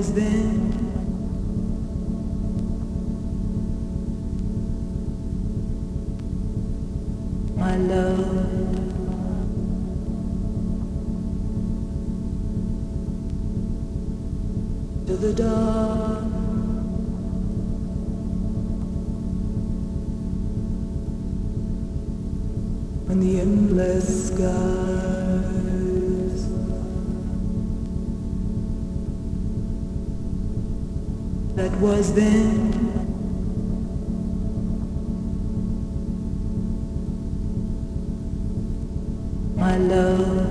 always been. My love. To the dark. and the endless sky. that was then. My love.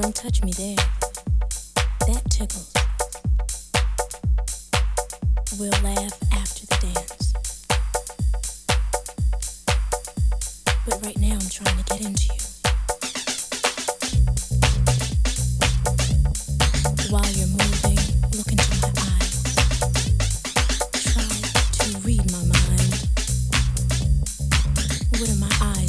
Don't touch me there. That tickles. We'll laugh after the dance. But right now I'm trying to get into you. While you're moving, look into my eyes. Try to read my mind. What are my eyes?